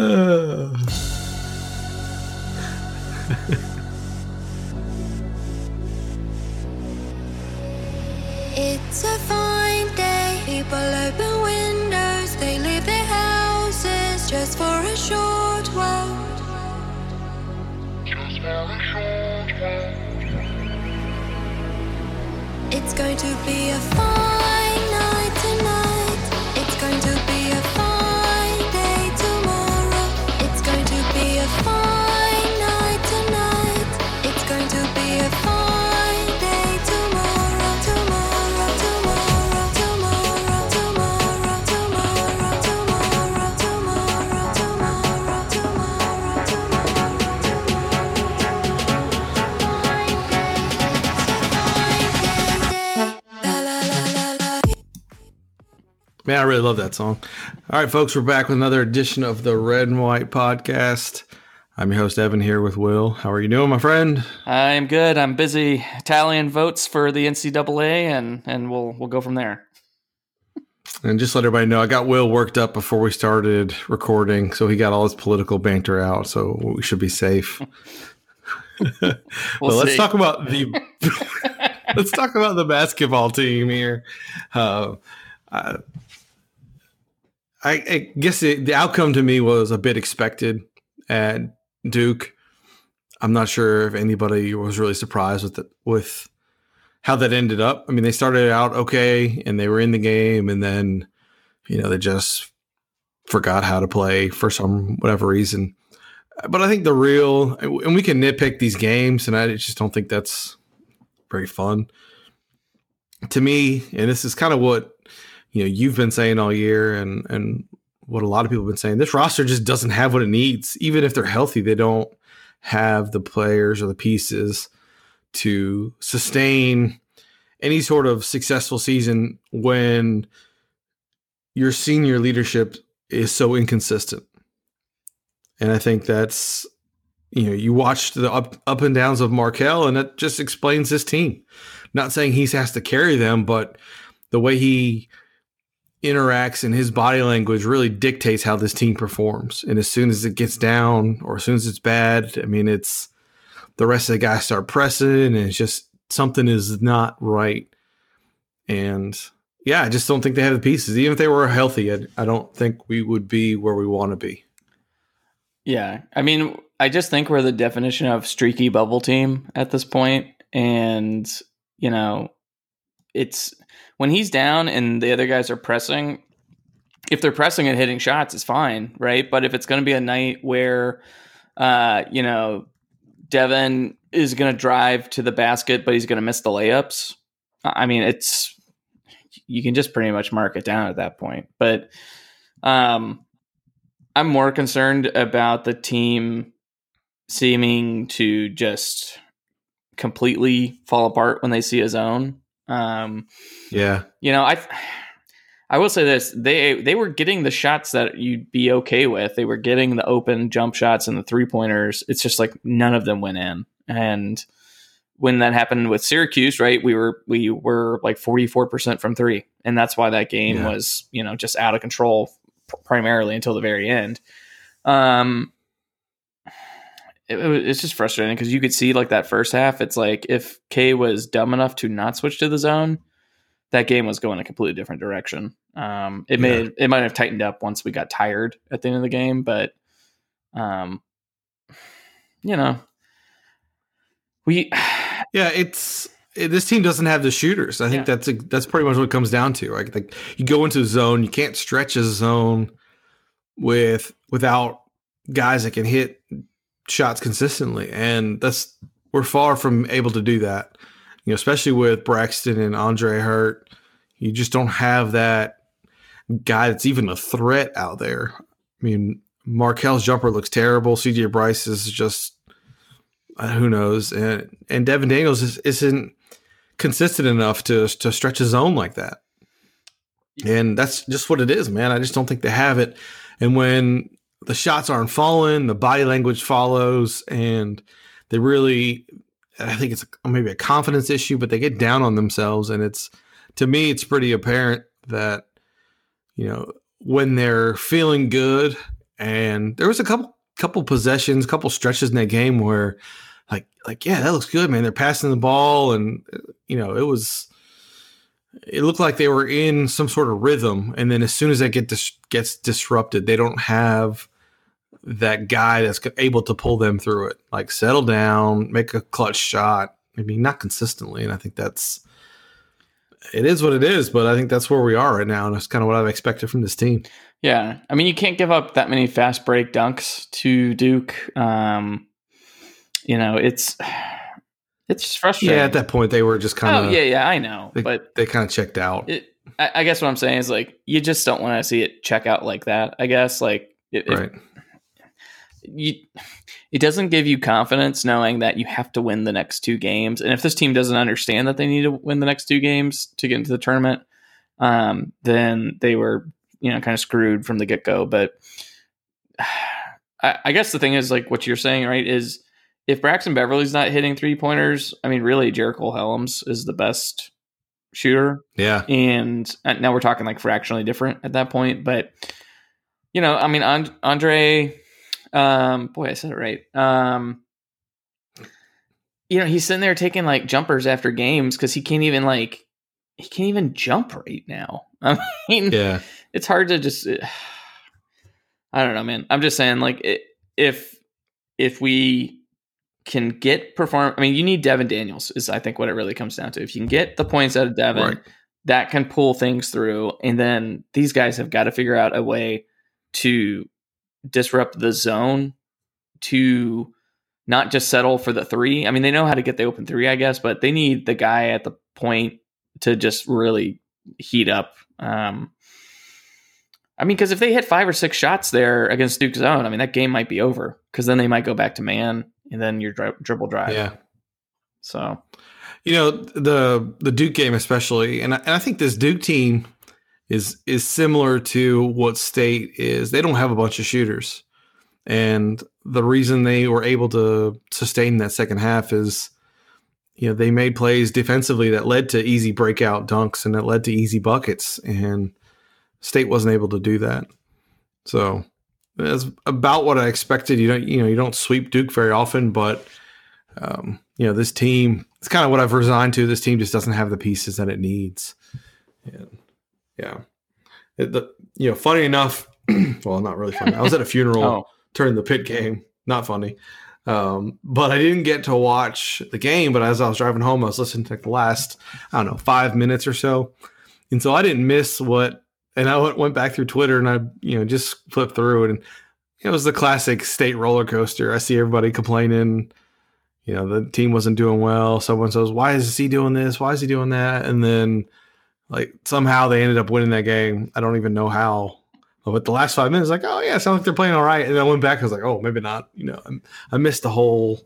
Uh. It's a fine day. People open windows. They leave their houses just for a short while. Just for a short while. It's going to be a fine Man, I really love that song. All right, folks, we're back with another edition of the Red and White Podcast. I'm your host, Evan, here with Will. How are you doing, my friend? I'm good. I'm busy tallying votes for the NCAA, and and we'll we'll go from there. And just let everybody know, I got Will worked up before we started recording, so he got all his political banter out, so we should be safe. We'll let's see. talk about the let's talk about the basketball team here. Uh, I, I guess the, the outcome to me was a bit expected at Duke. I'm not sure if anybody was really surprised with it, with how that ended up. I mean, they started out okay and they were in the game, and then you know they just forgot how to play for some whatever reason. But I think the real, and we can nitpick these games, and I just don't think that's very fun. To me, and this is kind of what you know you've been saying all year, and and what a lot of people have been saying. This roster just doesn't have what it needs. Even if they're healthy, they don't have the players or the pieces to sustain any sort of successful season when your senior leadership is so inconsistent. And I think that's you know, you watched the up up and downs of Markell and it just explains this team. Not saying he has to carry them, but the way he interacts and his body language really dictates how this team performs. And as soon as it gets down or as soon as it's bad, I mean it's the rest of the guys start pressing and it's just something is not right. And yeah, I just don't think they have the pieces. Even if they were healthy, I, I don't think we would be where we want to be. Yeah, I mean, I just think we're the definition of streaky bubble team at this point. point, and you know, it's when he's down and the other guys are pressing. If they're pressing and hitting shots, it's fine, right? But if it's going to be a night where, uh, you know, Devon is going to drive to the basket, but he's going to miss the layups. I mean, it's you can just pretty much mark it down at that point. But um, I'm more concerned about the team seeming to just completely fall apart when they see a zone. Um, Yeah. you know, I I will say this: they they were getting the shots that you'd be okay with. They were getting the open jump shots and the three pointers. It's just like none of them went in. And when that happened with Syracuse, right, we were we were like forty four percent from three, and that's why that game Yeah. was you know just out of control primarily until the very end. Um, it, it it's just frustrating because you could see like that first half. It's like if K was dumb enough to not switch to the zone, that game was going a completely different direction. Um, it may it might have tightened up once we got tired at the end of the game, but um, you know, we Yeah, it's it, this team doesn't have the shooters. I think Yeah. that's a, that's pretty much what it comes down to. Right? Like you go into a zone, you can't stretch a zone with without guys that can hit shots consistently, and that's we're far from able to do that. You know, especially with Braxton and Andree Hurt, you just don't have that guy that's even a threat out there. I mean, Markell's jumper looks terrible. CJ Bryce is just uh, who knows, and and Devon Daniels is, isn't consistent enough to to stretch his own like that. And that's just what it is, man. I just don't think they have it. And when the shots aren't falling, the body language follows, and they really, I think it's maybe a confidence issue, but they get down on themselves, and it's to me, it's pretty apparent that you know when they're feeling good and there was a couple couple possessions, couple stretches in that game where, like, like yeah, that looks good, man. They're passing the ball, and you know, it was. It looked like they were in some sort of rhythm, and then as soon as that get dis- gets disrupted, they don't have that guy that's able to pull them through it. Like settle down, make a clutch shot. I mean, not consistently, and I think that's it is what it is. But I think that's where we are right now, and that's kind of what I've expected from this team. Yeah, I mean, you can't give up that many fast break dunks to Duke. Um, you know, it's it's frustrating. Yeah, at that point they were just kind of. oh yeah, yeah, I know, they, but they kind of checked out. it, I, I guess what I'm saying is like you just don't want to see it check out like that. I guess like if right. you, it doesn't give you confidence knowing that you have to win the next two games. And if this team doesn't understand that they need to win the next two games to get into the tournament, um, then they were, you know, kind of screwed from the get go. But I, I guess the thing is like what you're saying, right? Is if Braxton Beverly's not hitting three pointers, I mean, really, Jericole Hellems is the best shooter Yeah. and uh, now we're talking like fractionally different at that point but you know i mean And- andre um boy i said it right um you know he's sitting there taking like jumpers after games because he can't even like he can't even jump right now i mean Yeah. it's hard to just i don't know man i'm just saying like it, if if we can get perform i mean you need devon daniels is i think what it really comes down to. If you can get the points out of devon Right. that can pull things through. And then these guys have got to figure out a way to disrupt the zone to not just settle for the three. I mean they know how to get the open three i guess but they need the guy at the point to just really heat up um I mean, because if they hit five or six shots there against Duke's zone, I mean, that game might be over because then they might go back to man and then your dri- dribble drive. Yeah. So, You know the the Duke game especially, and I, and I think this Duke team is is similar to what State is. They don't have a bunch of shooters, and the reason they were able to sustain that second half is, you know, they made plays defensively that led to easy breakout dunks and that led to easy buckets, and State wasn't able to do that. So that's about what I expected. You don't you know you don't sweep Duke very often, but um, you know this team it's kind of what I've resigned to. This team just doesn't have the pieces that it needs. And yeah, It- the, you know, funny enough, well, not really funny. I was at a funeral oh, during the Pitt game. Not funny. Um, but I didn't get to watch the game. But as I was driving home, I was listening to like the last, I don't know, five minutes or so. And so I didn't miss what, and I went, went back through Twitter and I, you know, just flipped through it. And it was the classic state roller coaster. I see everybody complaining, you know, the team wasn't doing well. Someone says, why is he doing this? Why is he doing that? And then like somehow they ended up winning that game. I don't even know how. But the last five minutes, like, oh yeah, sounds like they're playing all right. And I went back, I was like, oh, maybe not. You know, I missed the whole,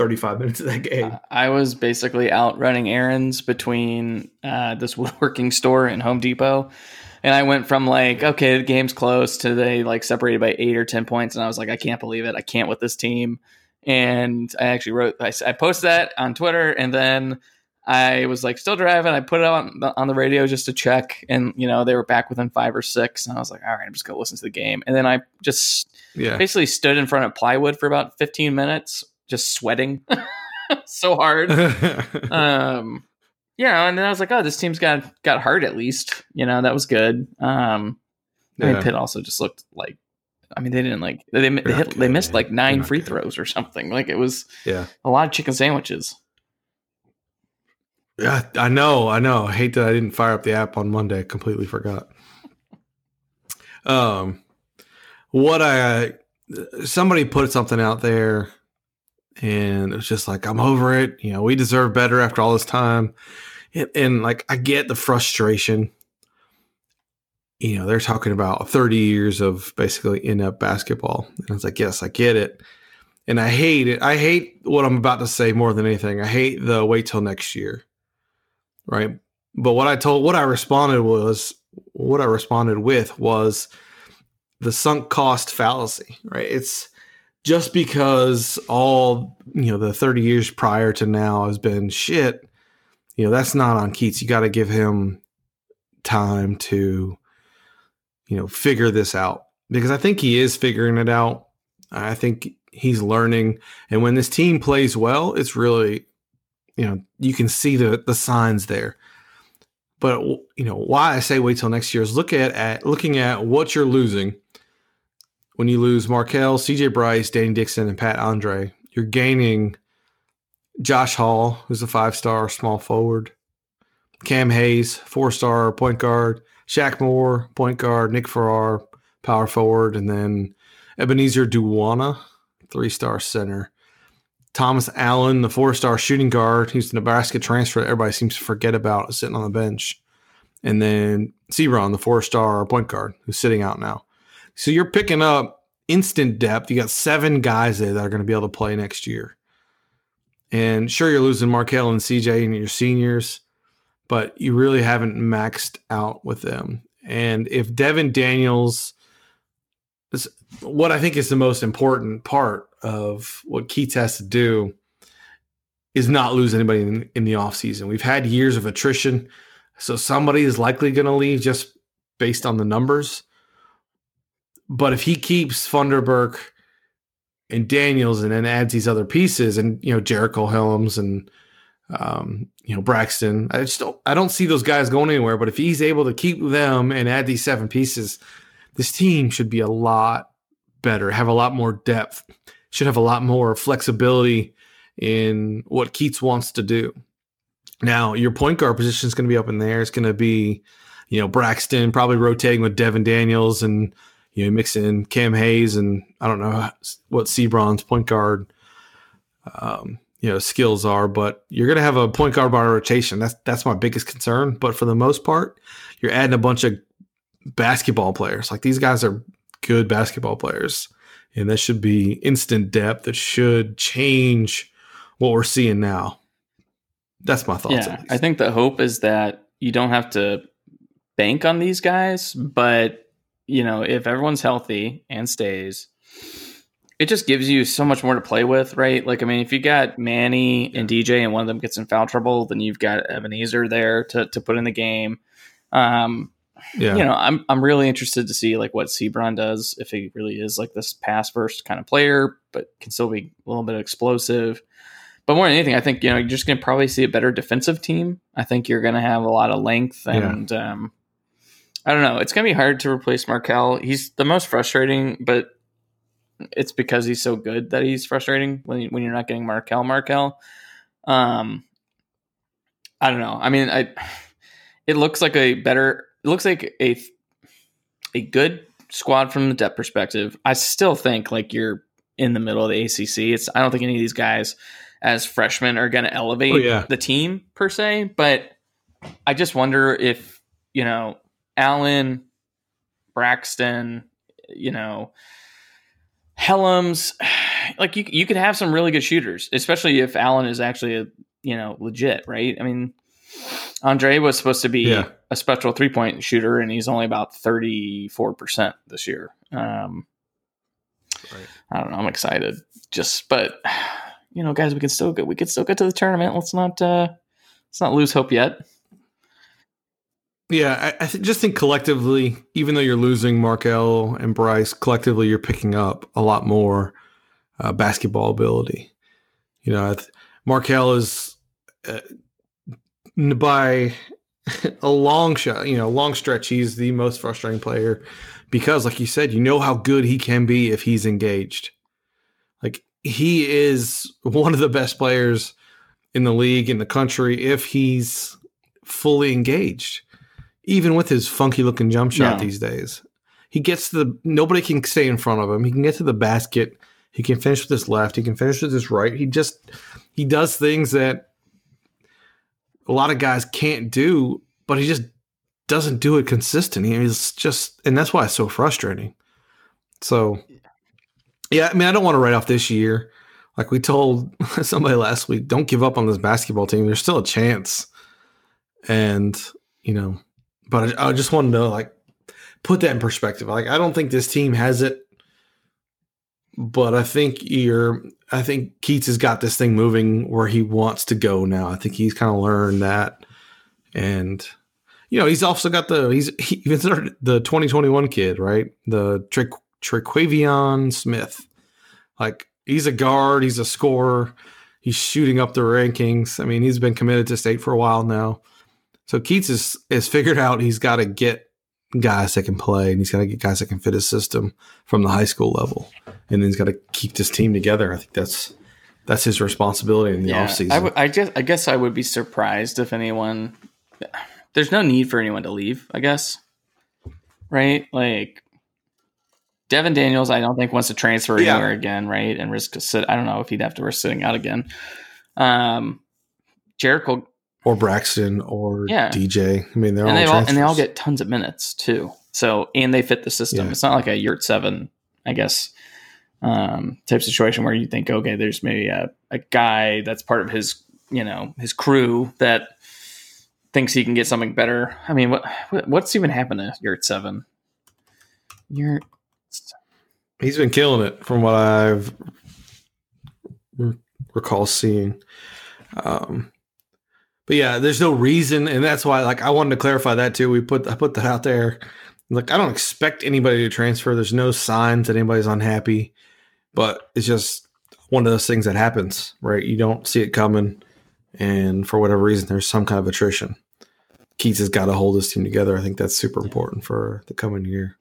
you know, thirty-five minutes of that game. I was basically out running errands between uh, this woodworking store and Home Depot. And I went from like, okay, the game's close to they like separated by eight or 10 points. And I was like, I can't believe it. I can't with this team. And I actually wrote, I, I posted that on Twitter. And then I was like, still driving. I put it on the, on the radio just to check. And, you know, they were back within five or six. And I was like, all right, I'm just going to listen to the game. And then I just yeah, basically stood in front of plywood for about 15 minutes, just sweating so hard. um, you know, and then I was like, oh, this team's got got hard at least. You know, that was good. Um, I mean, Pitt also just looked like. I mean, they didn't like they they, not hit, they missed man. like nine free good. throws or something. Like it was yeah, a lot of chicken sandwiches. yeah. I know, I know. I hate that I didn't fire up the app on Monday. I completely forgot. Um, what I somebody put something out there, and it was just like I'm over it. You know, we deserve better after all this time, and, and like I get the frustration. You know, they're talking about 30 years of basically in-up basketball, and it's like, yes, I get it, and I hate it. I hate what I'm about to say more than anything. I hate the wait till next year, right? But what I told, what I responded was, what I responded with was the sunk cost fallacy, right? It's just because all you know the 30 years prior to now has been shit you know that's not on keatts you got to give him time to you know figure this out because I think he is figuring it out. I think he's learning, and when this team plays well, it's really, you know, you can see the the signs there. But you know why I say wait till next year is look at, at looking at what you're losing. When you lose Markell, CJ Bryce, Danny Dixon, and Pat Andree, you're gaining Josh Hall, who's a five star small forward, Cam Hayes, four star point guard, Shaq Moore, point guard, Nick Farrar, power forward, and then Ebenezer Dowuona, three star center. Thomas Allen, the four star shooting guard, who's the Nebraska transfer that everybody seems to forget about, sitting on the bench. And then Seabron, the four star point guard, who's sitting out now. So you're picking up instant depth. You got seven guys there that are going to be able to play next year. And sure, you're losing Markell and CJ and your seniors, but you really haven't maxed out with them. And if Devon Daniels, what I think is the most important part of what Keatts has to do is not lose anybody in, in the offseason. We've had years of attrition, so somebody is likely going to leave just based on the numbers. But if he keeps Funderburk and Daniels and then adds these other pieces and you know Jericole Hellems and um, you know Braxton, I just don't I don't see those guys going anywhere. But if he's able to keep them and add these seven pieces, this team should be a lot better, have a lot more depth, should have a lot more flexibility in what Keatts wants to do. Now, your point guard position is going to be up in there. It's going to be, you know, Braxton probably rotating with Devon Daniels and you know mix in Cam Hayes and I don't know what Seabron's point guard, um, you know, skills are, but you're going to have a point guard by rotation. That's that's my biggest concern. But for the most part, you're adding a bunch of basketball players. Like these guys are good basketball players, and that should be instant depth. That should change what we're seeing now. That's my thoughts. Yeah, I think the hope is that you don't have to bank on these guys, but you know, if everyone's healthy and stays, it just gives you so much more to play with, right? Like, I mean, if you got Manny and DJ and one of them gets in foul trouble, then you've got Ebenezer there to, to put in the game. Um, yeah. you know, I'm I'm really interested to see like what Seabron does if he really is like this pass first kind of player, but can still be a little bit explosive. But more than anything, I think you know you're just going to probably see a better defensive team. I think you're going to have a lot of length, and um, I don't know. It's going to be hard to replace Markell. He's the most frustrating, but it's because he's so good that he's frustrating when when you're not getting Markell. Markell. Um, I don't know. I mean, I it looks like a better. It looks like a a good squad from the depth perspective. I still think like you're in the middle of the ACC. It's I don't think any of these guys as freshmen are going to elevate Oh, yeah. the team per se, but I just wonder if you know Allen, Braxton, you know Hellems, like you you could have some really good shooters, especially if Allen is actually a you know legit, right? I mean, Andree was supposed to be Yeah. a special three point shooter, and he's only about thirty four percent this year. Um, Right. I don't know. I'm excited. Just, but you know, guys, we could still get we could still get to the tournament. Let's not uh, let's not lose hope yet. Yeah, I, I th- just think collectively, even though you're losing Markell and Bryce, collectively you're picking up a lot more uh, basketball ability. You know, th- Markell is uh, by a long shot, you know, long stretch, he's the most frustrating player because, like you said, you know how good he can be if he's engaged. Like he is one of the best players in the league in the country if he's fully engaged even with his funky looking jump shot these days. He gets to the nobody can stay in front of him. He can get to the basket. He can finish with his left. He can finish with his right. He just he does things that a lot of guys can't do, but he just doesn't do it consistently. He's just and that's why it's so frustrating. So yeah, I mean I don't want to write off this year. Like we told somebody last week, don't give up on this basketball team. There's still a chance. And, you know, but I, I just wanted to like put that in perspective. Like I don't think this team has it, but I think you're. I think Keatts has got this thing moving where he wants to go now. I think he's kind of learned that, and you know, he's also got the he's he the 2021 kid, right? The Tre- Trequavion Smith. Like he's a guard, he's a scorer, he's shooting up the rankings. I mean, he's been committed to state for a while now. So Keatts is is figured out he's got to get guys that can play, and he's got to get guys that can fit his system from the high school level, and then he's got to keep this team together. I think that's that's his responsibility in the Yeah, offseason. I, w- I just I guess I would be surprised if anyone. There's no need for anyone to leave. I guess, right? Like Devon Daniels, I don't think wants to transfer Yeah. anywhere again, right? And risk to sit. I don't know if he'd have to risk sitting out again. Um, Jericole, or Braxton or Yeah. DJ. I mean, they're and all they all and they all get tons of minutes too. So and they fit the system. Yeah. It's not like a Yurtseven, I guess, um, type situation where you think, okay, there's maybe a, a guy that's part of his, you know, his crew that thinks he can get something better. I mean, what, what what's even happened to Yurtseven? Yurt He's been killing it from what I've recall seeing. Um, but yeah, there's no reason, and that's why. Like, I wanted to clarify that too. We put I put that out there. Like, I don't expect anybody to transfer. There's no signs that anybody's unhappy, but it's just one of those things that happens, right? You don't see it coming, and for whatever reason, there's some kind of attrition. Keatts has got to hold his team together. I think that's super important for the coming year.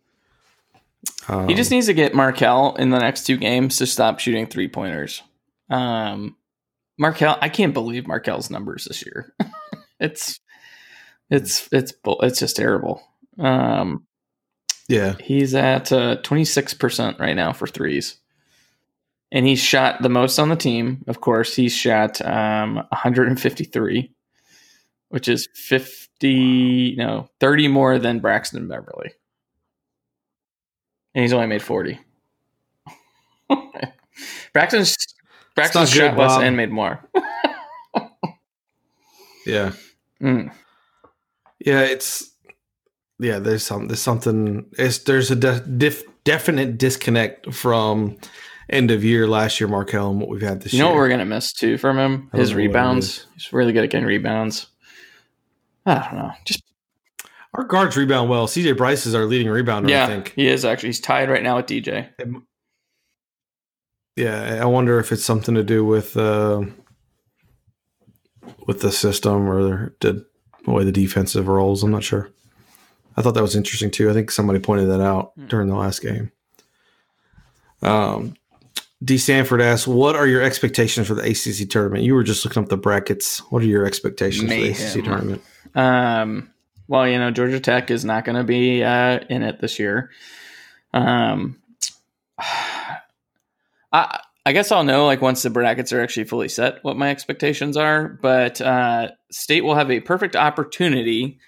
He just Um, needs to get Markell in the next two games to stop shooting three pointers. Um, Markell, I can't believe Markell's numbers this year. it's it's it's it's just terrible. Um, yeah, he's at twenty six percent right now for threes, and he's shot the most on the team. Of course, he's shot um, one hundred and fifty three, which is fifty no thirty more than Braxton Beverly, and he's only made forty. Braxton's Good, shot less Bob. and made more. yeah. Mm. Yeah, it's yeah. There's some there's something. It's there's a de- dif- definite disconnect from end of year last year, Markell, and what we've had this You know what we're gonna miss too from him? His it rebounds. He's really good at getting rebounds. I don't know. Just Our guards rebound well. CJ Bryce is our leading rebounder. yeah, I think. he is actually. He's tied right now with DJ. Yeah, I wonder if it's something to do with uh, with the system or the, way the defensive rolls. I'm not sure. I thought that was interesting too. I think somebody pointed that out Hmm. during the last game. Um, D. Sanford asks, "What are your expectations for the ACC tournament?" You were just looking up the brackets. What are your expectations for the ACC tournament? Um, well, you know, Georgia Tech is not going to be uh, in it this year. Um, I I guess I'll know like once the brackets are actually fully set what my expectations are. But uh, State will have a perfect opportunity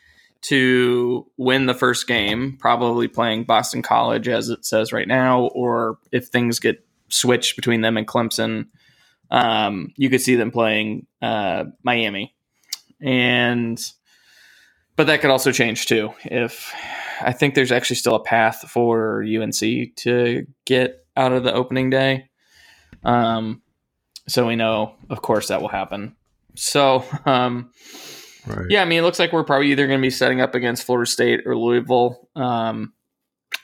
to win the first game, probably playing Boston College as it says right now, or if things get switched between them and Clemson, um, you could see them playing uh, Miami, and but that could also change too. If I think there's actually still a path for UNC to get out of the opening day, um, so we know, of course, that will happen. So, um, Right. yeah, I mean, it looks like we're probably either going to be setting up against Florida State or Louisville. Um,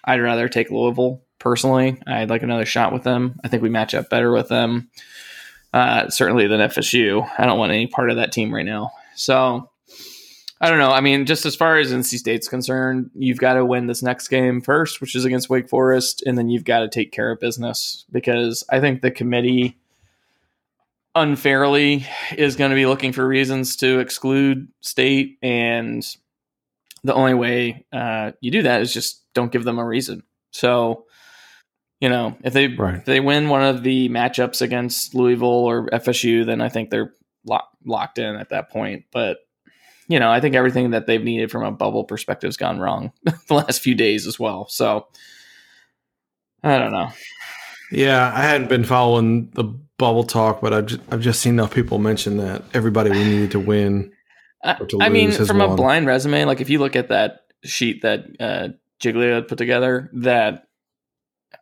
I'd rather take Louisville personally. I'd like another shot with them. I think we match up better with them, uh, certainly than FSU. I don't want any part of that team right now. So I don't know. I mean, just as far as NC State's concerned, you've got to win this next game first, which is against Wake Forest, and then you've got to take care of business because I think the committee unfairly is going to be looking for reasons to exclude state and the only way uh, you do that is just don't give them a reason so you know if they Right. if they win one of the matchups against louisville or fsu then i think they're lock, locked in at that point but you know i think everything that they've needed from a bubble perspective has gone wrong the last few days as well. So i don't know. Yeah, I hadn't been following the bubble talk, but I've just, I've just seen enough people mention that everybody we needed to win. To I mean, from a blind resume, like if you look at that sheet that uh, had put together, that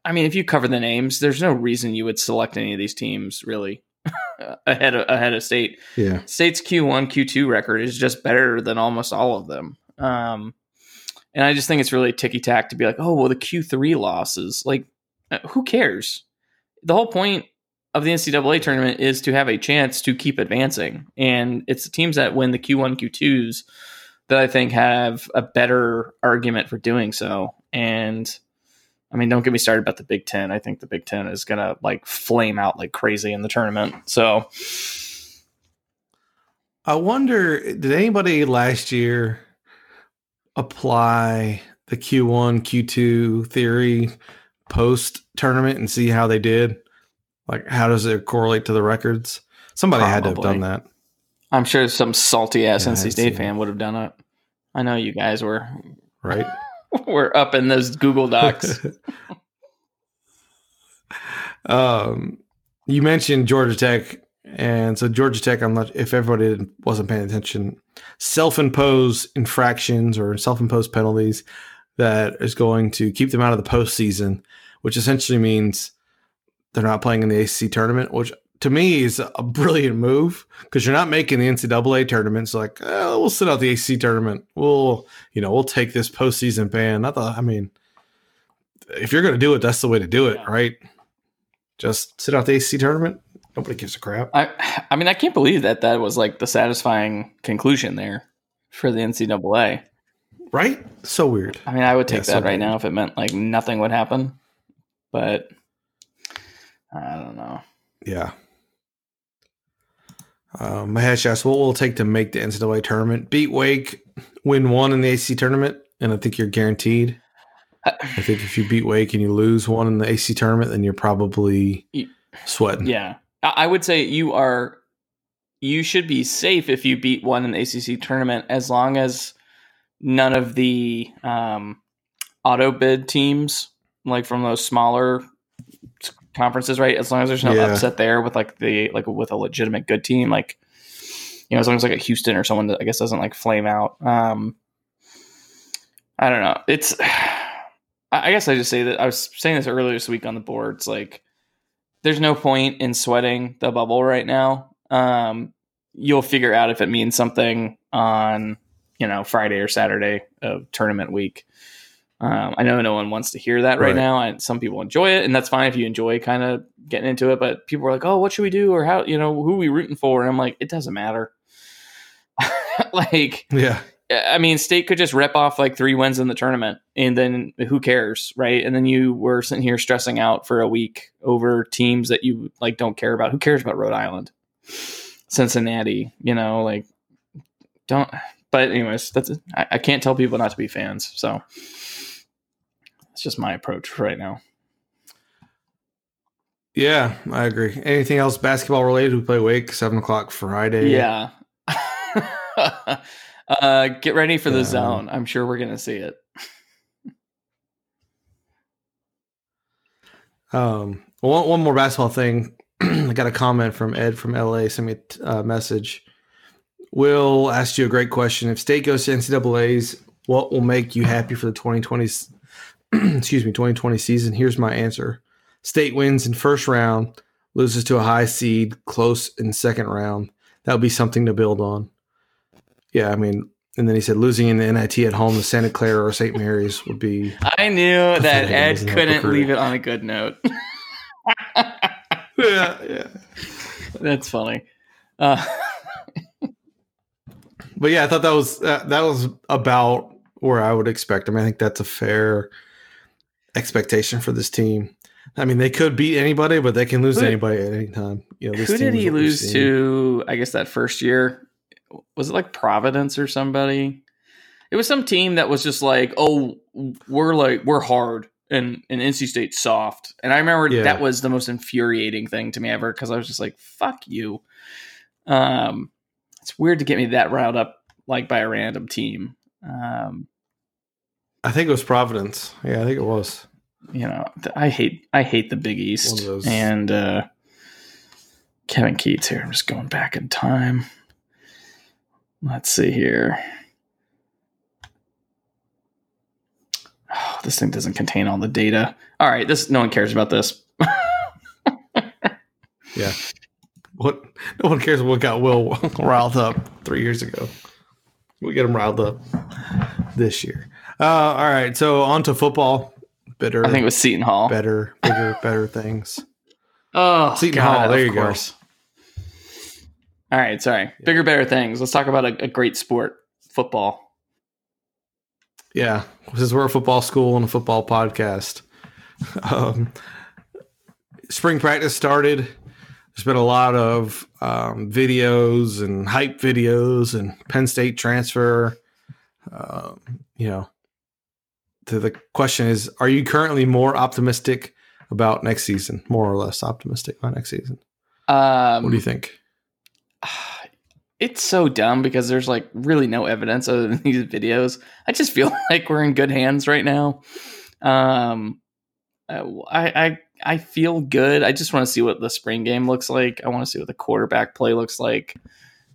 I mean, if you cover the names, there's no reason you would select any of these teams really ahead of ahead of state. Yeah, State's Q1, Q2 record is just better than almost all of them. Um, and I just think it's really ticky tack to be like, oh, well, the Q3 losses, like, uh, who cares? The whole point of the NCAA tournament is to have a chance to keep advancing. And it's the teams that win the Q1, Q2s that I think have a better argument for doing so. And I mean, don't get me started about the Big Ten. I think the Big Ten is going to like flame out like crazy in the tournament. So, I wonder, did anybody last year apply the Q1, Q2 theory post tournament and see how they did? Like, how does it correlate to the records? Somebody had to have done that, I'm sure some salty ass Yeah, NC State fan would have done it. I know you guys were right? were up in those Google Docs. um, you mentioned Georgia Tech, and so Georgia Tech. I'm not if everybody wasn't paying attention. Self-imposed infractions or self-imposed penalties that is going to keep them out of the postseason, which essentially means they're not playing in the ACC tournament. Which to me is a brilliant move because you're not making the NCAA tournament. So like, oh, we'll sit out the AC tournament. We'll you know we'll take this postseason ban. I thought, I mean, if you're going to do it, that's the way to do it, Yeah. right? Just sit out the AC tournament. Nobody gives a crap, I I mean, I can't believe that that was like the satisfying conclusion there for the NCAA. right? So weird. I mean, I would take Yeah, so that right weird. now if it meant like nothing would happen, but I don't know. Yeah. Um, Mahesh asked, "What will it take to make the NCAA tournament? Beat Wake, win one in the ACC tournament, and I think you're guaranteed. I think if you beat Wake and you lose one in the ACC tournament, then you're probably sweating. Yeah, I would say you are. You should be safe if you beat one in the ACC tournament, as long as none of the um, auto bid teams, like from those smaller conferences, right? As long as there's no Yeah. upset there with like the like with a legitimate good team, like you know, as long as like a Houston or someone that I guess doesn't like flame out. Um, I don't know. It's. I I guess I just say that I was saying this earlier this week on the boards, like there's no point in sweating the bubble right now. Um, you'll figure out if it means something on you know Friday or Saturday of tournament week. Um, I know no one wants to hear that right, Right. now, and some people enjoy it, and that's fine if you enjoy kind of getting into it. But people are like, "Oh, what should we do?" or "How you know who are we rooting for?" And I'm like, it doesn't matter. like Yeah. I mean, State could just rip off like three wins in the tournament, and then who cares, right? And then you were sitting here stressing out for a week over teams that you like don't care about. Who cares about Rhode Island, Cincinnati? You know, like don't. But anyways, that's I, I can't tell people not to be fans. So it's just my approach right now. Yeah, I agree. Anything else basketball related? We play Wake seven o'clock Friday. Yeah. uh, get ready for the Yeah. zone. I'm sure we're gonna see it. Um, one, one more basketball thing. I got a comment from Ed from LA. Sent me a uh, message. Will asked you a great question. If state goes to NCAA's, what will make you happy for the 2020? excuse me, 2020 season? Here's my answer: State wins in first round, loses to a high seed, close in second round. That would be something to build on. Yeah, I mean, and then he said losing in the NIT at home to Santa Clara or St. Mary's would be I knew that Ed couldn't leave it on a good note. yeah, yeah. That's funny. Uh, But yeah, I thought that was uh, that was about where I would expect. him. I think that's a fair expectation for this team. I mean, they could beat anybody, but they can lose Who- anybody at any time. You know, this who team did he lose to? I guess that first year was it like Providence or somebody? It was some team that was just like, "Oh, we're like we're hard," and and NC State soft. And I remember Yeah. that was the most infuriating thing to me ever because I was just like, "Fuck you." Um, it's weird to get me that riled up like by a random team. Um, I think it was Providence. Yeah, I think it was. you know, I hate I hate the Big East and uh, Kevin Keatts here. I'm just going back in time. Let's see here. Oh, this thing doesn't contain all the data. All right, this no one cares about this. Yeah. What? No one cares what got Will riled up three years ago. we get him riled up this year. Uh, all right, so on to football. Better, I think it was Seton Hall. better, bigger, better things. Oh, Seton God, Hall, there of you go. All right, sorry. Bigger, better things. Let's talk about a, a great sport, football. Yeah, since we're a football school and a football podcast, um, spring practice started. There's been a lot of um, videos and hype videos and Penn State transfer. Um, you know, to the question is: Are you currently more optimistic about next season? More or less optimistic about next season? Um, What do you think? It's so dumb because there's like really no evidence other than these videos. I just feel like we're in good hands right now. Um, I I I feel good. I just want to see what the spring game looks like. I want to see what the quarterback play looks like.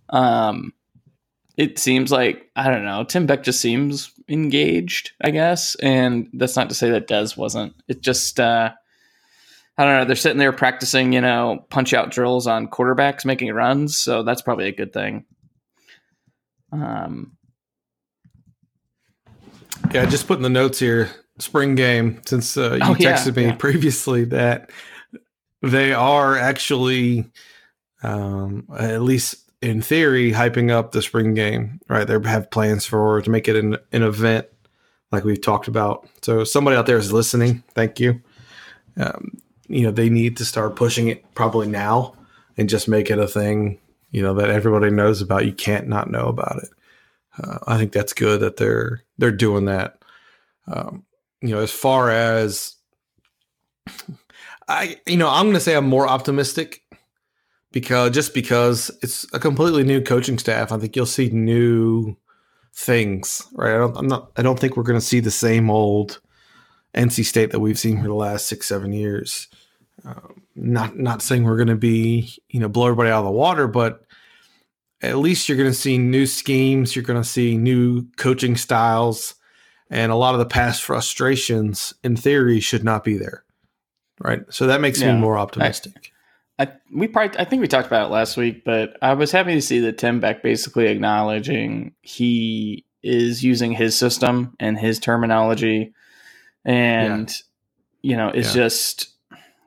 Um, it seems like I don't know. Tim Beck just seems engaged, I guess, and that's not to say that Des wasn't. It just uh, I don't know. They're sitting there practicing, you know, punch out drills on quarterbacks making runs, so that's probably a good thing. Um, Yeah, just putting the notes here. Spring game, since uh, you Oh, yeah, texted me yeah. previously that they are actually, um, at least in theory, hyping up the spring game. Right, they have plans for to make it an, an event, like we've talked about. So, somebody out there is listening. Thank you. Um, you know, they need to start pushing it probably now and just make it a thing. You know that everybody knows about. You can't not know about it. Uh, I think that's good that they're they're doing that. Um, you know, as far as I, you know, I'm going to say I'm more optimistic because just because it's a completely new coaching staff. I think you'll see new things, right? I don't, I'm not. I don't think we're going to see the same old NC State that we've seen for the last six, seven years. Um, not not saying we're going to be, you know, blow everybody out of the water, but at least you're going to see new schemes. You're going to see new coaching styles, and a lot of the past frustrations, in theory, should not be there, right? So that makes Yeah. me more optimistic. I we probably I think we talked about it last week, but I was happy to see that Tim Beck basically acknowledging he is using his system and his terminology, and you know it's Yeah. just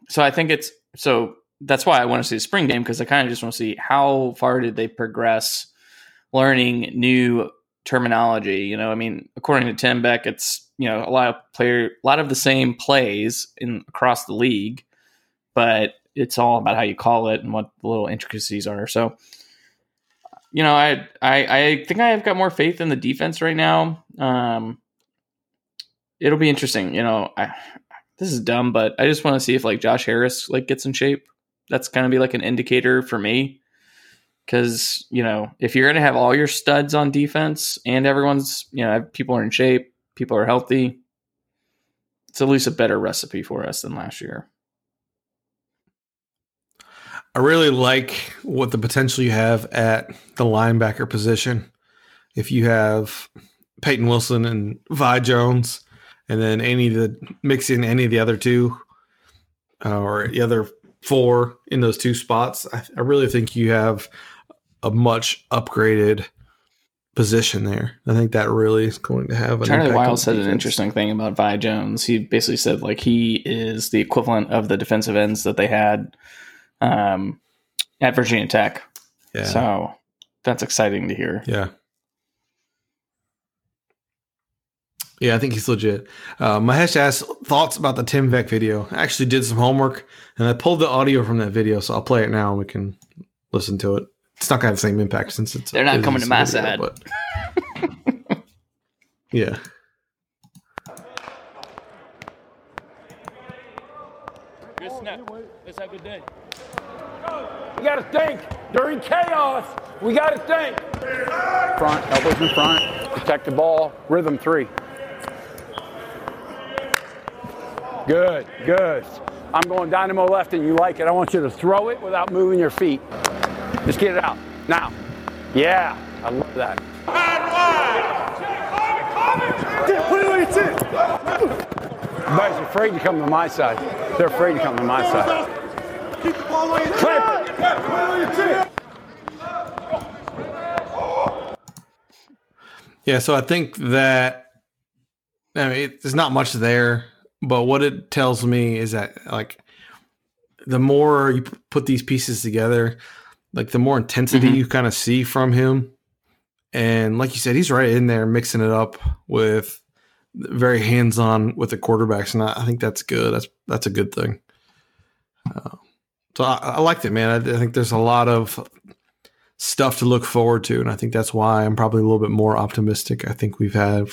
so I think it's so that's why I want to see the spring game because I kind of just want to see how far did they progress learning new terminology. You know, I mean, according to Tim Beck, it's you know a lot of player, a lot of the same plays in across the league, but it's all about how you call it and what the little intricacies are. So, you know, I I, I think I've got more faith in the defense right now. Um, it'll be interesting. You know, I, this is dumb, but I just want to see if like Josh Harris like gets in shape. That's to be like an indicator for me. Because you know, if you're going to have all your studs on defense and everyone's, you know, people are in shape, people are healthy, it's at least a better recipe for us than last year. I really like what the potential you have at the linebacker position. If you have Payton Wilson and Vi Jones, and then any of the mix in any of the other two uh, or the other four in those two spots, I, I really think you have a much upgraded position there. I think that really is going to have an Charley Wiles said an interesting thing about Vi Jones. He basically said like he is the equivalent of the defensive ends that they had um, at Virginia Tech. Yeah. So that's exciting to hear. Yeah. Yeah, I think he's legit. Uh, Mahesh asked thoughts about the Tim Beck video. I actually did some homework and I pulled the audio from that video, so I'll play it now and we can listen to it. It's not gonna have the same impact since it's They're not coming to my a video, side. but- yeah. Good snap. Let's have a good day. We gotta think. During chaos, we gotta think. Front, elbows in front. Protect the ball. Rhythm three. Good, good. I'm going dynamo left and you like it. I want you to throw it without moving your feet. Just get it out. Now. Yeah, I love that. Everybody's afraid to come to my side. They're afraid to come to my side. Clip. Yeah, so I think that I mean it, there's not much there, but what it tells me is that like the more you put these pieces together, like the more intensity Mhm. you kind of see from him, and like you said, he's right in there mixing it up with very hands on with the quarterbacks, and I, I think that's good. That's that's a good thing. Uh, so I, I liked it, man. I, I think there's a lot of stuff to look forward to, and I think that's why I'm probably a little bit more optimistic. I think we've had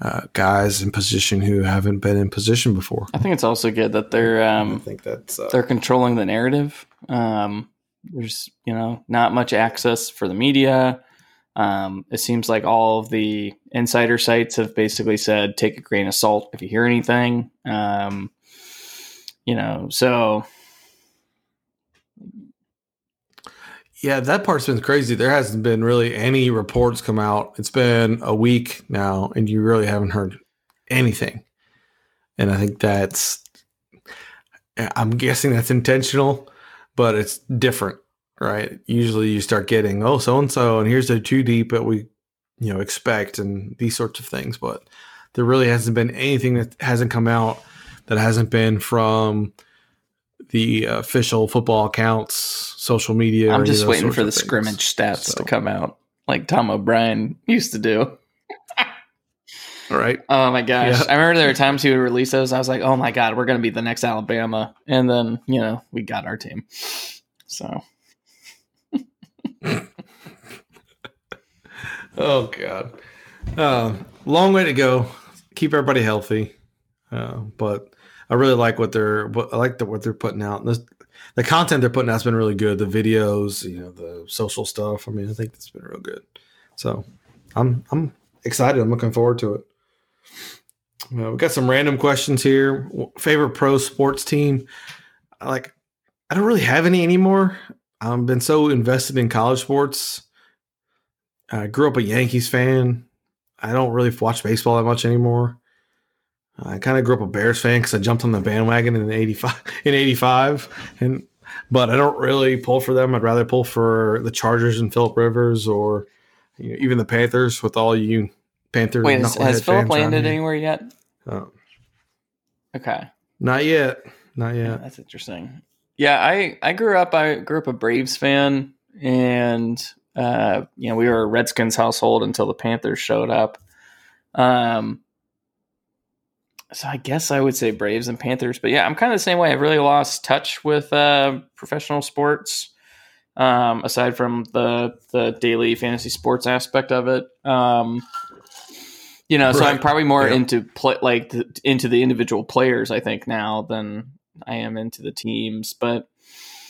uh, guys in position who haven't been in position before. I think it's also good that they're I um, think that's uh, they're controlling the narrative. Um, there's you know not much access for the media. Um, it seems like all of the insider sites have basically said take a grain of salt if you hear anything. Um, you know, so yeah, that part's been crazy. There hasn't been really any reports come out. It's been a week now, and you really haven't heard anything. And I think that's, I'm guessing that's intentional, but it's different, right? Usually you start getting, oh, so and so, and here's the two deep that we, you know, expect, and these sorts of things. But there really hasn't been anything that hasn't come out that hasn't been from the official football accounts, social media. I'm just waiting for the things. scrimmage stats So- to come out, like Tom O'Brien used to do. All right. Oh my gosh. Yeah. I remember there were times he would release those. I was like, oh my God, we're going to be the next Alabama. And then, you know, we got our team. So, Oh God. Uh, long way to go. Keep everybody healthy. Uh, but I really like what they're. What, I like the, what they're putting out. The content they're putting out's been really good. The videos, you know, the social stuff. I mean, I think it's been real good. So I'm I'm excited. I'm looking forward to it. Uh, we got some random questions here. Favorite pro sports team? Like, I don't really have any anymore. I've been so invested in college sports. I grew up a Yankees fan. I don't really watch baseball that much anymore. I kind of grew up a Bears fan because I jumped on the bandwagon in '85. In '85, and but I don't really pull for them. I'd rather pull for the Chargers and Philip Rivers, or you know, even the Panthers. With all you Panther, wait, has, has Philip landed anywhere yet? Oh, Okay. not yet. Not Yeah, yet. that's interesting. Yeah, I I grew up I grew up a Braves fan and uh you know, we were a Redskins household until the Panthers showed up. Um so I guess I would say Braves and Panthers, but yeah, I'm kind of the same way. I've really lost touch with uh professional sports. Um aside from the the daily fantasy sports aspect of it. Um you know, so I'm probably more Yeah. into play like the, into the individual players I think now than I am into the teams, but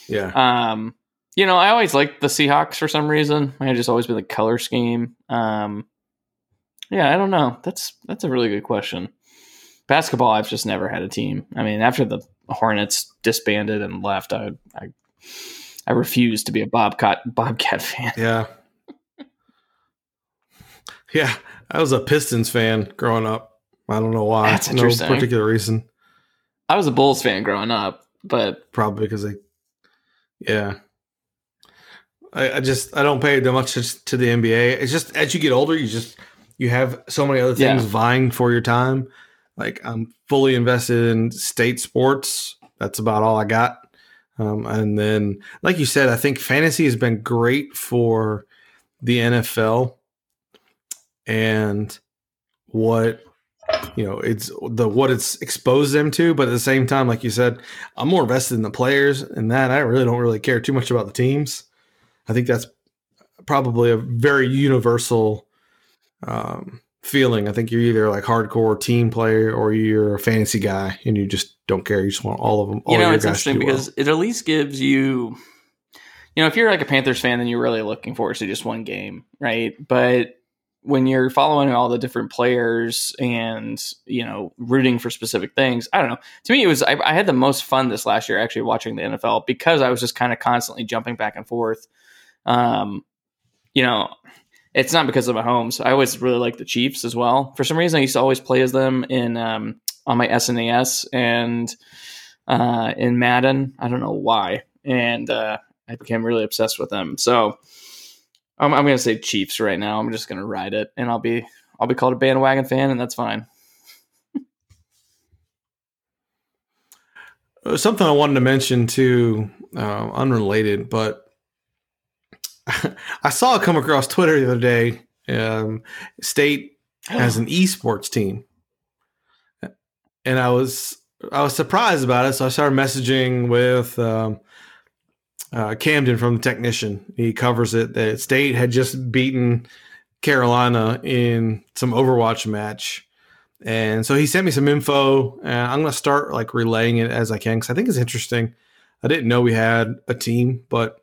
Yeah. um, you know, I always liked the Seahawks for some reason. I just always been the color scheme. Um, yeah, I don't know. That's that's a really good question. Basketball, I've just never had a team. I mean, after the Hornets disbanded and left, I I, I refused to be a Bobcat Bobcat fan. Yeah. Yeah. I was a Pistons fan growing up. I don't know why. That's no particular reason. I was a Bulls fan growing up, but Probably because they, yeah. I, I just I don't pay that much to the NBA. It's just as you get older, you just you have so many other things Yeah. vying for your time. Like I'm fully invested in state sports. That's about all I got. Um, and then, like you said, I think fantasy has been great for the NFL and what you know it's the what it's exposed them to but at the same time like you said i'm more invested in the players and that i really don't really care too much about the teams i think that's probably a very universal um, feeling i think you're either like hardcore team player or you're a fantasy guy and you just don't care you just want all of them all you know, it's interesting do well. because it at least gives you, you know, if you're like a Panthers fan, then you're really looking forward to just one game, right? But when you're following all the different players and you know rooting for specific things, I don't know. To me, it was I, I had the most fun this last year actually watching the NFL because I was just kind of constantly jumping back and forth. Um, you know, it's not because of Mahomes. I always really like the Chiefs as well. For some reason, I used to always play as them in um, on my SNES and uh, in Madden. I don't know why, and uh, I became really obsessed with them. So, I'm, I'm gonna say Chiefs right now. I'm just gonna ride it, and I'll be I'll be called a bandwagon fan, and that's fine. Uh, Something I wanted to mention too, uh, unrelated, but I saw it come across Twitter the other day. Um, State has an esports team, and I was I was surprised about it. So I started messaging with um, uh, Camden from the technician. He covers it. That State had just beaten Carolina in some Overwatch match. And so he sent me some info, and I'm going to start like relaying it as I can because I think it's interesting. I didn't know we had a team, but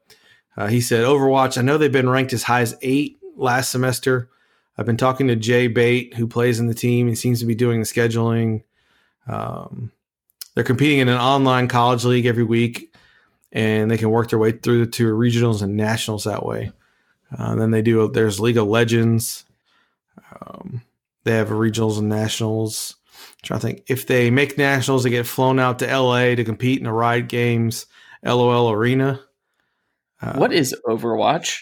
uh, he said Overwatch. I know they've been ranked as high as eight last semester. I've been talking to Jay Bate, who plays in the team. He seems to be doing the scheduling. Um, they're competing in an online college league every week, and they can work their way through to regionals and nationals that way. Uh, then they do. There's League of Legends. Um, they have regionals and nationals. I'm trying to think if they make nationals, they get flown out to LA to compete in the Riot Games LOL Arena. Uh, what is Overwatch?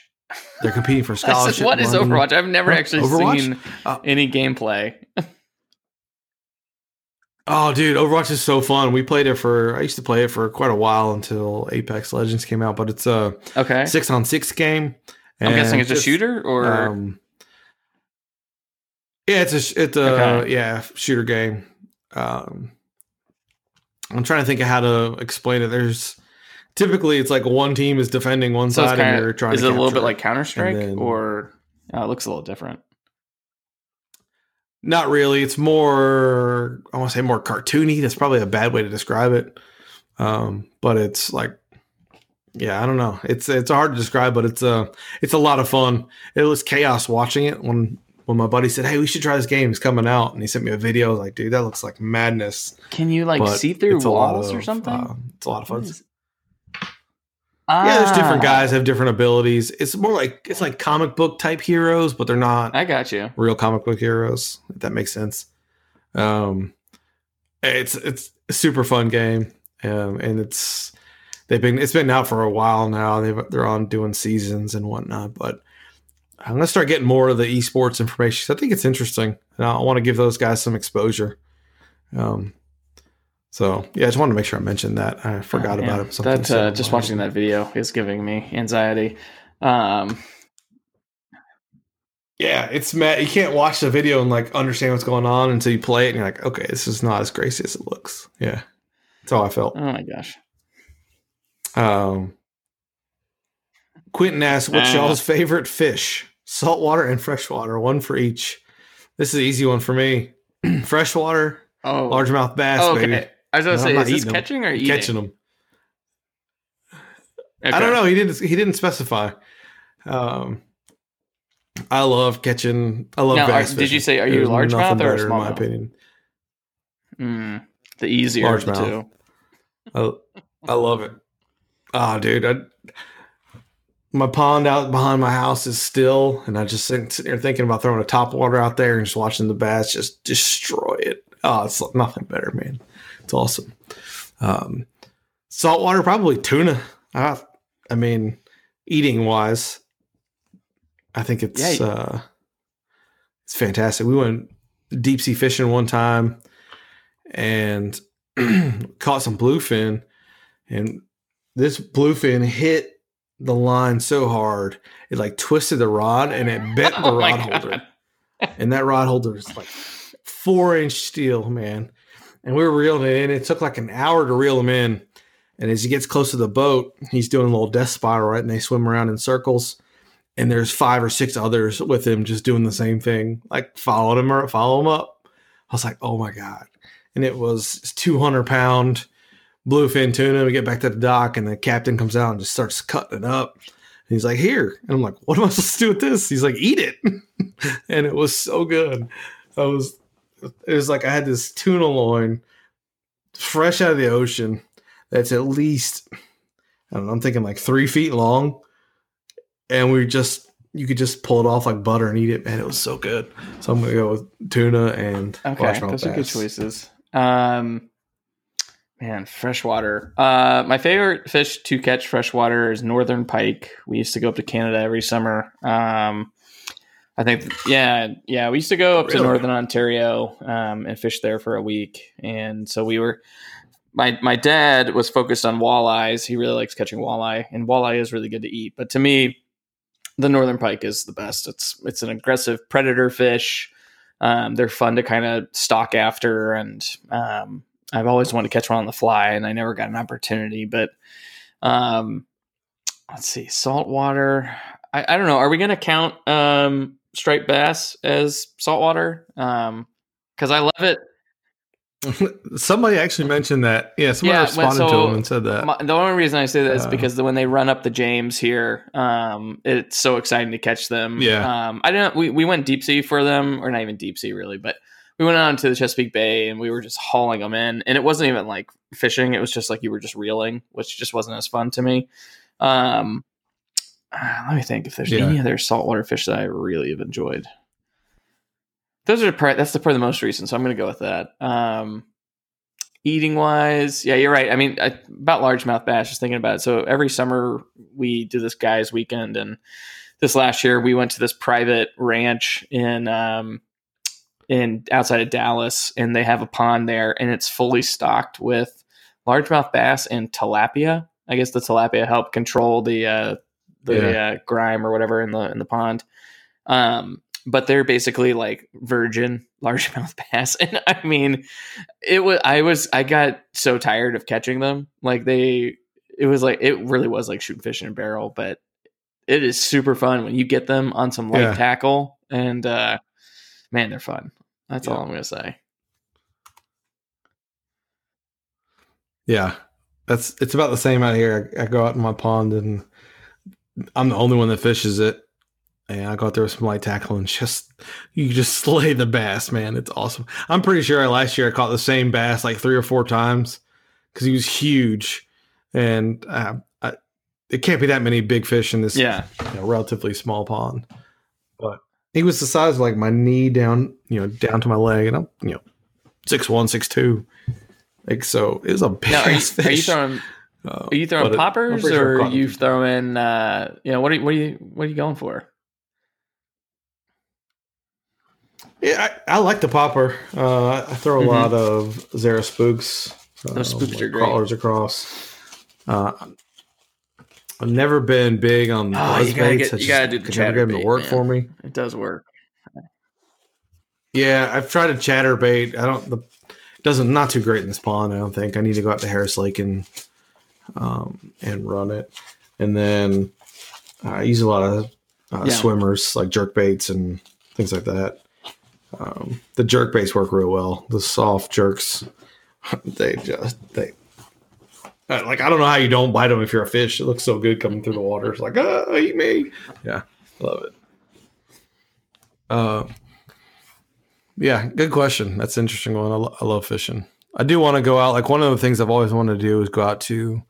they're competing for I said, what is. Overwatch? I've never actually Overwatch? seen Uh, any gameplay. Oh, dude, Overwatch is so fun. We played it for. I used to play it for quite a while until Apex Legends came out, but it's a Okay, six on six game. I'm guessing it's a shooter or Um, yeah, it's a it's a Okay. yeah shooter game. Um, I'm trying to think of how to explain it. There's typically it's like one team is defending one so side and you're trying. is to it a little bit like Counter Strike or oh, it looks a little different. Not really. It's more. I want to say more cartoony. That's probably a bad way to describe it. Um, but it's like, yeah, I don't know. It's it's hard to describe, but it's a it's a lot of fun. It was chaos watching it when when my buddy said, "Hey, we should try this game. It's coming out," and he sent me a video. I was like, dude, that looks like madness. Can you like But see through it's a lot walls or something? um, it's a lot of fun. Is- Yeah, there's different Ah, guys have different abilities. It's more like it's like comic book type heroes, but they're not I got you. real comic book heroes. If that makes sense. Um, it's it's a super fun game, um, and it's they've been it's been out for a while now. They've, they're on doing seasons and whatnot, but I'm gonna start getting more of the esports information. I think it's interesting, and I want to give those guys some exposure. Um, so yeah, I just wanted to make sure I mentioned that. I forgot Oh, about it. That uh, just watching that video is giving me anxiety. Um, Yeah, it's mad. You can't watch the video and like understand what's going on until you play it, and you're like, okay, this is not as crazy as it looks. Yeah, that's how I felt. oh my gosh. Um, Quentin asks, "What's Uh. y'all's favorite fish? Saltwater and freshwater, one for each." This is an easy one for me. freshwater, Oh, largemouth bass, oh, okay. baby. I was gonna I'm say, is this eating 'em. catching or eating? Catching them. I don't know. He didn't. He didn't specify. Um, I love catching. I love Now, are- bass. did you say, are you largemouth or better, in my opinion? Mm, the easier the Largemouth. I, I love it. Oh, dude. I, my pond out behind my house is still, and I just sit, sit there thinking about throwing a top water out there and just watching the bass just destroy it. Oh, it's nothing better, man. It's awesome. Um, saltwater, probably tuna. I, I mean, eating wise, I think it's Yeah. uh, it's fantastic. We went deep sea fishing one time and caught some bluefin, and this bluefin hit the line so hard it like twisted the rod and it bent the Oh rod holder and that rod holder is like four inch steel, man. And we were reeling it in. It took like an hour to reel him in. And as he gets close to the boat, he's doing a little death spiral, right? And they swim around in circles. And there's five or six others with him just doing the same thing, like following him or follow him up. I was like, oh my God. And it was 200 pound bluefin tuna. We get back to the dock, and the captain comes out and just starts cutting it up. And he's like, here. And I'm like, what am I supposed to do with this? He's like, eat it. and it was so good. I was, it was like I had this tuna loin fresh out of the ocean that's at least, I don't know, I'm thinking like three feet long. And we just, you could just pull it off like butter and eat it. Man, it was so good. So I'm to go with tuna and Okay, those are good choices. Um, Man, freshwater. Uh, my favorite fish to catch freshwater is northern pike. We used to go up to Canada every summer. Um, I think, yeah, yeah, we used to go up to northern Ontario um, and fish there for a week, and so we were. My my dad was focused on walleyes. He really likes catching walleye, and walleye is really good to eat. But to me, the northern pike is the best. It's it's an aggressive predator fish. Um, they're fun to kind of stalk after, and um, I've always wanted to catch one on the fly, and I never got an opportunity. But um, let's see, saltwater. I, I don't know. Are we going to count um, striped bass as saltwater? Um because I love it. Somebody actually mentioned that. Yeah, somebody Yeah, when- responded to so him and said that. My, the only reason I say that is Uh, because when they run up the James here, um, it's so exciting to catch them. Yeah. Um, I don't. We we went deep sea for them, or not even deep sea really, but we went out into the Chesapeake Bay and we were just hauling them in, and it wasn't even like fishing. It was just like you were just reeling, which just wasn't as fun to me. Um, uh, let me think if there's Yeah. any other saltwater fish that I really have enjoyed. Those are probably, that's the probably the most recent, so I'm going to go with that. Um, eating wise, yeah, you're right. I mean, I, about largemouth bass, just thinking about it. So every summer we do this guys' weekend, and this last year we went to this private ranch in um, in outside of Dallas, and they have a pond there, and it's fully stocked with largemouth bass and tilapia. I guess the tilapia help control the uh, the uh, grime or whatever in the in the pond. Um, but they're basically like virgin largemouth bass, and I mean, it was I was I got so tired of catching them. Like they, it was like it really was like shooting fish in a barrel, but it is super fun when you get them on some light Yeah. tackle, and uh, man, they're fun. That's all I'm gonna say. Yeah, that's it's about the same out here. I, I go out in my pond and I'm the only one that fishes it, and I go out there with some light tackle and just you just slay the bass, man. It's awesome. I'm pretty sure last year I caught the same bass like three or four times because he was huge, and uh, I, it can't be that many big fish in this Yeah, you know, relatively small pond. But he was the size of like my knee down, you know, down to my leg, and I'm you know six one, six two. Like so, it was a big now are you, are you fish. throwing Uh, are you throwing but it- poppers sure or are you them. throwing uh, you know what are you, what are you what are you going for? Yeah, I, I like the popper. Uh, I throw a Mhm. lot of Zara spooks. Those uh, spooks like are great. Crawlers across. Uh, I've never been big on Oh, buzz you gotta baits. get- I you just gotta do the could never get 'em chatterbait, to work man. for me. It does work. Yeah, I've tried a chatterbait. I don't. The it doesn't not too great in this pond. I don't think. I need to go out to Harris Lake and um and run it, and then I use a lot of uh, Yeah. swimmers like jerk baits and things like that. Um, the jerk baits work real well. The soft jerks, they just they. uh, Like I don't know how you don't bite them if you're a fish. It looks so good coming through the water. It's like, ah, eat me. Yeah, love it. Uh, yeah, good question. That's an interesting one. I, lo- I love fishing. I do want to go out. Like one of the things I've always wanted to do is go out to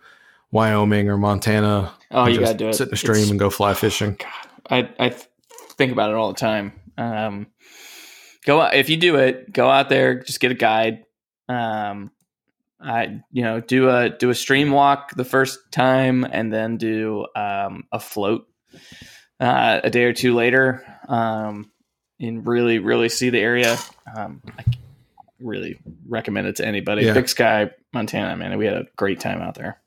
Wyoming or Montana. Oh, you just gotta do it. Sit in a stream It's- and go fly fishing. I I th- think about it all the time. Um, go out if you do it. Go out there, just get a guide. Um, I you know do a do a stream walk the first time, and then do um, a float uh, a day or two later, um, and really really see the area. Um, I really recommend it to anybody. Yeah. Big Sky, Montana, man, we had a great time out there.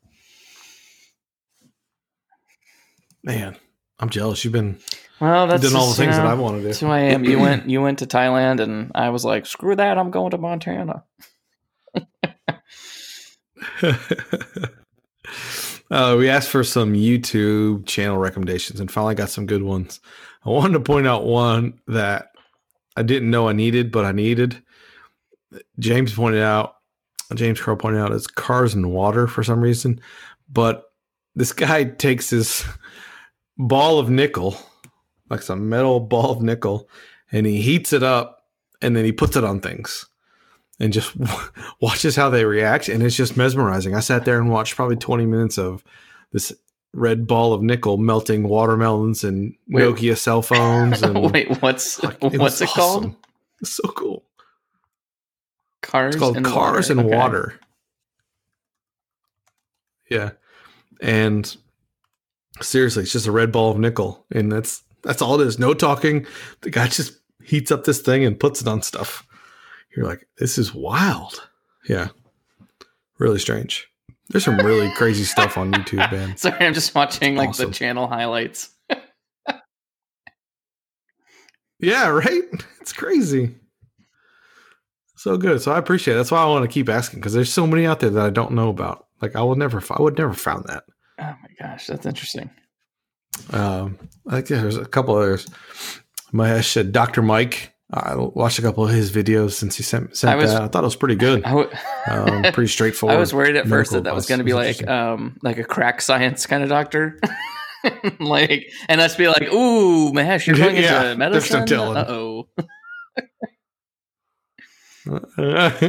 Man, I'm jealous. You've been Well, that's doing all the just, you things that I want to do. That's who I am. You went you went to Thailand and I was like, screw that, I'm going to Montana. uh, we asked for some YouTube channel recommendations and finally got some good ones. I wanted to point out one that I didn't know I needed, but I needed. James pointed out, James Crow pointed out, it's cars and water for some reason. But this guy takes his ball of nickel, like some metal ball of nickel, and he heats it up and then he puts it on things and just watches how they react and it's just mesmerizing i sat there and watched probably 20 minutes of this red ball of nickel melting watermelons and Wait. nokia cell phones and Wait, what's like, what's it called? awesome. it's so cool Cars it's called and cars water. and Okay. water Yeah. And seriously, it's just a red ball of nickel. And that's that's all it is. No talking. The guy just heats up this thing and puts it on stuff. You're like, this is wild. Yeah. Really strange. There's some really crazy stuff on YouTube, man. Sorry, I'm just watching like Awesome. the channel highlights. Yeah, right? It's crazy. So good. So I appreciate it. That's why I want to keep asking because there's so many out there that I don't know about. Like I would never, I would never found that. Oh my gosh, that's interesting. Um, I think there's a couple others. Mahesh, uh, Dr. Mike. I watched a couple of his videos since he sent, sent I was- that. I thought it was pretty good. I w- Um, pretty straightforward. I was worried at first that that was going to be like um like a crack science kind of doctor. like and us be like, "Ooh, Mahesh, you're going Yeah, into medicine." telling. Uh-oh. let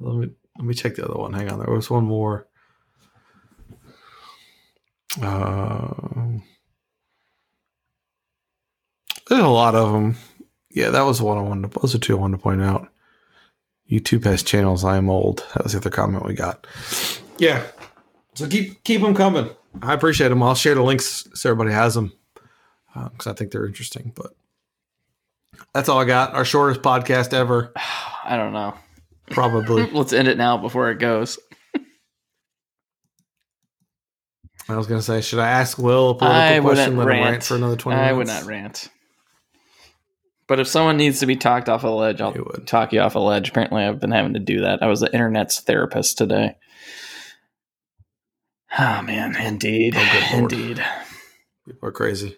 me let me check the other one. Hang on, there was one more. Um, there's a lot of them. Yeah, that was the one I wanted. To, those are two I wanted to point out. YouTube has channels. I am old. That was the other comment we got. Yeah, so keep keep them coming. I appreciate them. I'll share the links so everybody has them because I think they're interesting. But that's all I got. Our shortest podcast ever, I don't know. probably. Let's end it now before it goes. I was gonna say, should I ask Will a political I question? Let him rant. rant for another twenty I minutes. would not rant. But if someone needs to be talked off a ledge, I'll talk you off a ledge. Apparently, I've been having to do that. I was the internet's therapist today. Ah, man, indeed, Oh, indeed. People are crazy.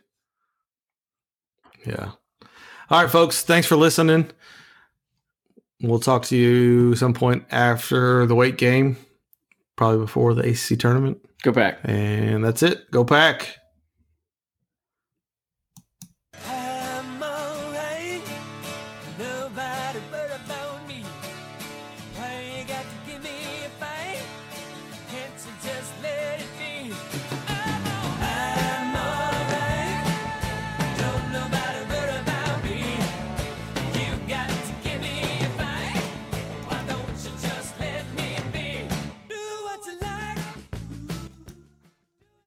Yeah. All right, folks. Thanks for listening. We'll talk to you some point after the Wake game, probably before the ACC tournament. Go pack. And that's it. Go pack.